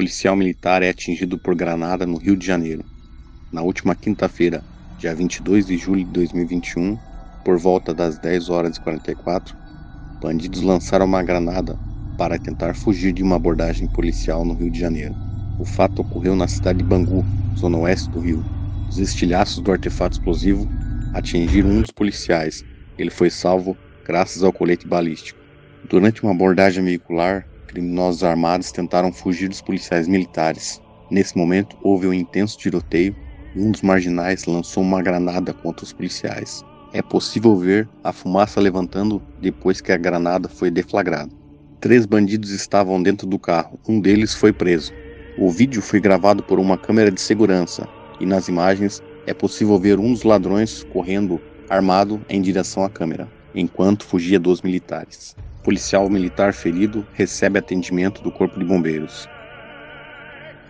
Policial militar é atingido por granada no Rio de Janeiro. Na última quinta-feira, dia 22 de julho de 2021, por volta das 10 horas e 44, bandidos lançaram uma granada para tentar fugir de uma abordagem policial no Rio de Janeiro. O fato ocorreu na cidade de Bangu, zona oeste do Rio. Os estilhaços do artefato explosivo atingiram um dos policiais. Ele foi salvo graças ao colete balístico. Durante uma abordagem veicular, criminosos armados tentaram fugir dos policiais militares. Nesse momento, houve um intenso tiroteio e um dos marginais lançou uma granada contra os policiais. É possível ver a fumaça levantando depois que a granada foi deflagrada. Três bandidos estavam dentro do carro, um deles foi preso. O vídeo foi gravado por uma câmera de segurança e nas imagens é possível ver um dos ladrões correndo armado em direção à câmera, enquanto fugia dos militares. Policial militar ferido recebe atendimento do Corpo de Bombeiros.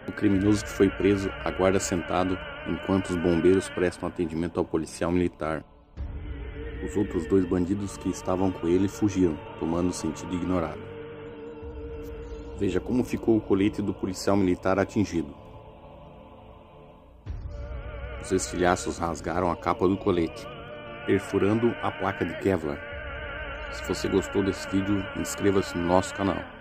O criminoso que foi preso aguarda sentado enquanto os bombeiros prestam atendimento ao policial militar. Os outros dois bandidos que estavam com ele fugiram, tomando sentido ignorado. Veja como ficou o colete do policial militar atingido. Os estilhaços rasgaram a capa do colete, perfurando a placa de Kevlar. Se você gostou desse vídeo, inscreva-se no nosso canal.